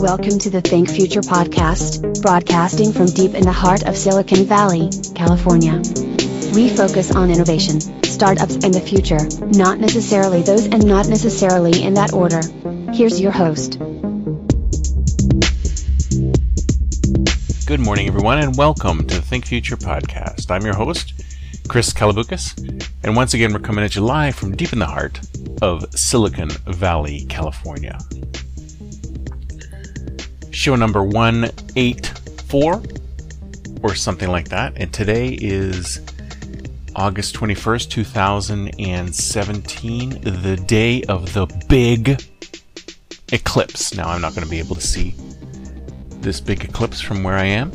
Welcome to the Think Future podcast, broadcasting from deep in the heart of Silicon Valley, California. We focus on innovation, startups, and the future, not necessarily those and not necessarily in that order. Here's your host. Good morning, everyone, and welcome to the Think Future podcast. I'm your host, Chris Kalaboukis, and once again, we're coming at you live from deep in the heart of Silicon Valley, California show number 184 or something like that. And today is August 21st, 2017, the day of the big eclipse. Now, I'm not going to be able to see this big eclipse from where I am.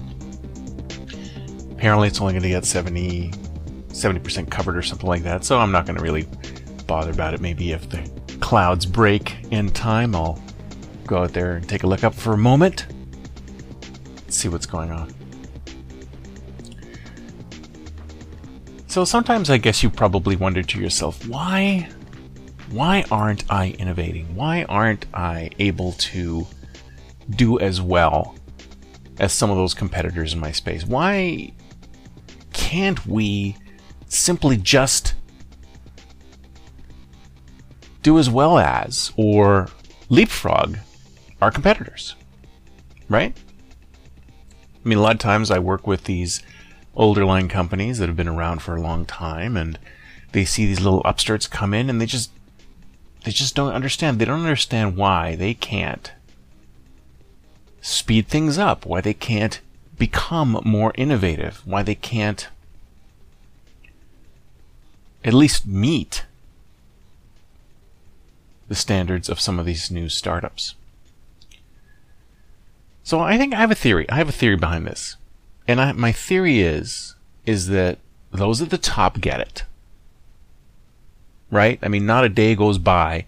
Apparently, it's only going to get 70, 70% covered or something like that, so I'm not going to really bother about it. Maybe if the clouds break in time, I'll go out there and take a look up for a moment. See what's going on. So sometimes I guess you probably wonder to yourself, why why aren't I innovating? Why aren't I able to do as well as some of those competitors in my space? Why can't we simply just do as well as or leapfrog our competitors, right? I mean, a lot of times I work with these older line companies that have been around for a long time, and they see these little upstarts come in, and they just they just don't understand. They don't understand why they can't speed things up, why they can't become more innovative, why they can't at least meet the standards of some of these new startups. So I think I have a theory. I have a theory behind this. And I, my theory is, is that those at the top get it. Right? I mean, not a day goes by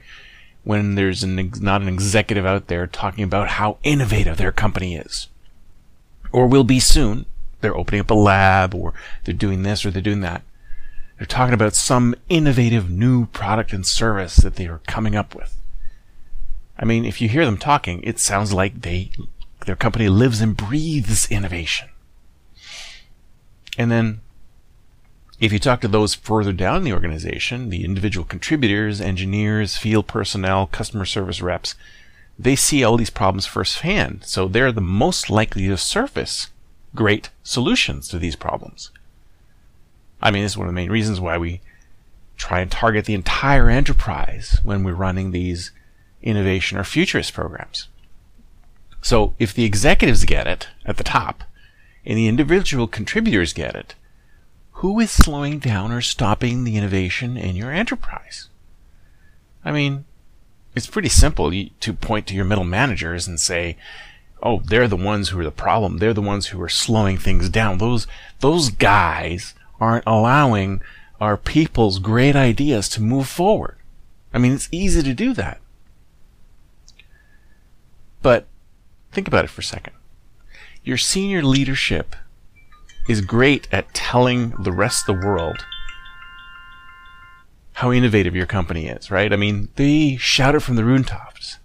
when there's an, not an executive out there talking about how innovative their company is. Or will be soon. They're opening up a lab or they're doing this or they're doing that. They're talking about some innovative new product and service that they are coming up with. I mean, if you hear them talking, it sounds like they their company lives and breathes innovation. And then if you talk to those further down in the organization, the individual contributors, engineers, field personnel, customer service reps, they see all these problems firsthand. So they're the most likely to surface great solutions to these problems. I mean, this is one of the main reasons why we try and target the entire enterprise when we're running these innovation or futurist programs. So if the executives get it at the top and the individual contributors get it, who is slowing down or stopping the innovation in your enterprise? I mean, it's pretty simple to point to your middle managers and say, "Oh, they're the ones who are the problem. They're the ones who are slowing things down. Those those guys aren't allowing our people's great ideas to move forward." I mean, it's easy to do that. But Think about it for a second. Your senior leadership is great at telling the rest of the world how innovative your company is, right? I mean, they shout it from the rooftops.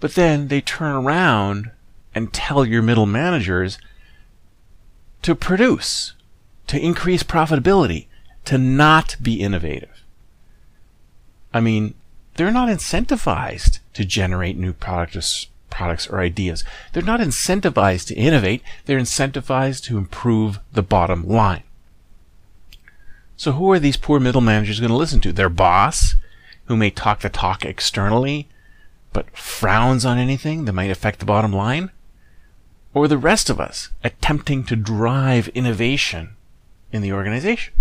But then they turn around and tell your middle managers to produce, to increase profitability, to not be innovative. I mean, they're not incentivized to generate new products products or ideas. They're not incentivized to innovate, they're incentivized to improve the bottom line. So who are these poor middle managers going to listen to? Their boss, who may talk the talk externally, but frowns on anything that might affect the bottom line? Or the rest of us attempting to drive innovation in the organization?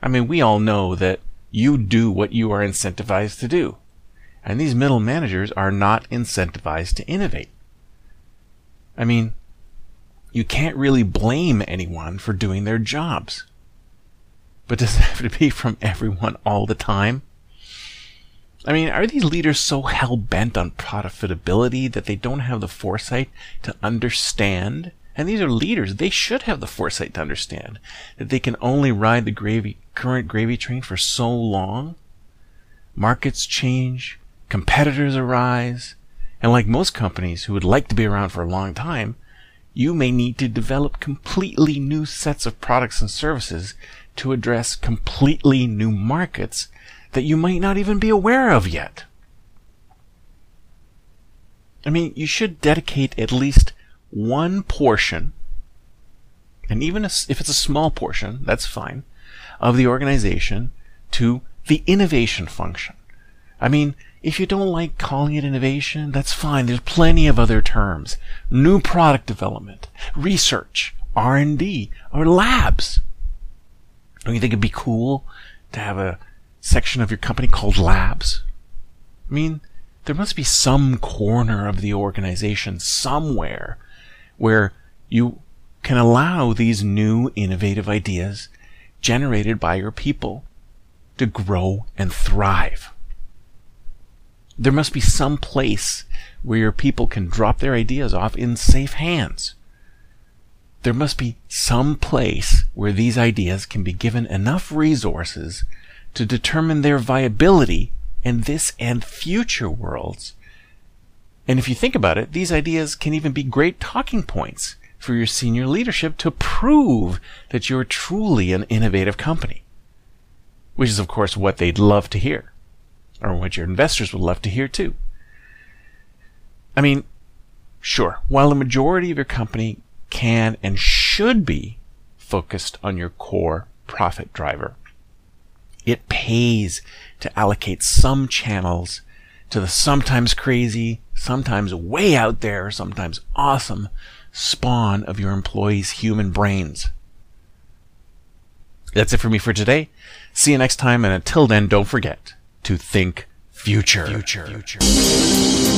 I mean, we all know that You do what you are incentivized to do. And these middle managers are not incentivized to innovate. I mean, you can't really blame anyone for doing their jobs. But does it have to be from everyone all the time? I mean, are these leaders so hell bent on profitability that they don't have the foresight to understand? And these are leaders. They should have the foresight to understand that they can only ride the gravy, current gravy train for so long. Markets change, competitors arise, and like most companies who would like to be around for a long time, you may need to develop completely new sets of products and services to address completely new markets that you might not even be aware of yet. I mean, you should dedicate at least one portion, and even if it's a small portion, that's fine, of the organization to the innovation function. I mean, if you don't like calling it innovation, that's fine. There's plenty of other terms. New product development, research, R&D, or labs. Don't you think it'd be cool to have a section of your company called labs? I mean, there must be some corner of the organization somewhere where you can allow these new innovative ideas generated by your people to grow and thrive. There must be some place where your people can drop their ideas off in safe hands. There must be some place where these ideas can be given enough resources to determine their viability in this and future worlds. And if you think about it, these ideas can even be great talking points for your senior leadership to prove that you're truly an innovative company. Which is, of course, what they'd love to hear, or what your investors would love to hear too. I mean, sure, while the majority of your company can and should be focused on your core profit driver, it pays to allocate some channels to the sometimes crazy, sometimes way out there, sometimes awesome spawn of your employees' human brains. That's it for me for today. See you next time, and until then, don't forget to think future. future. future.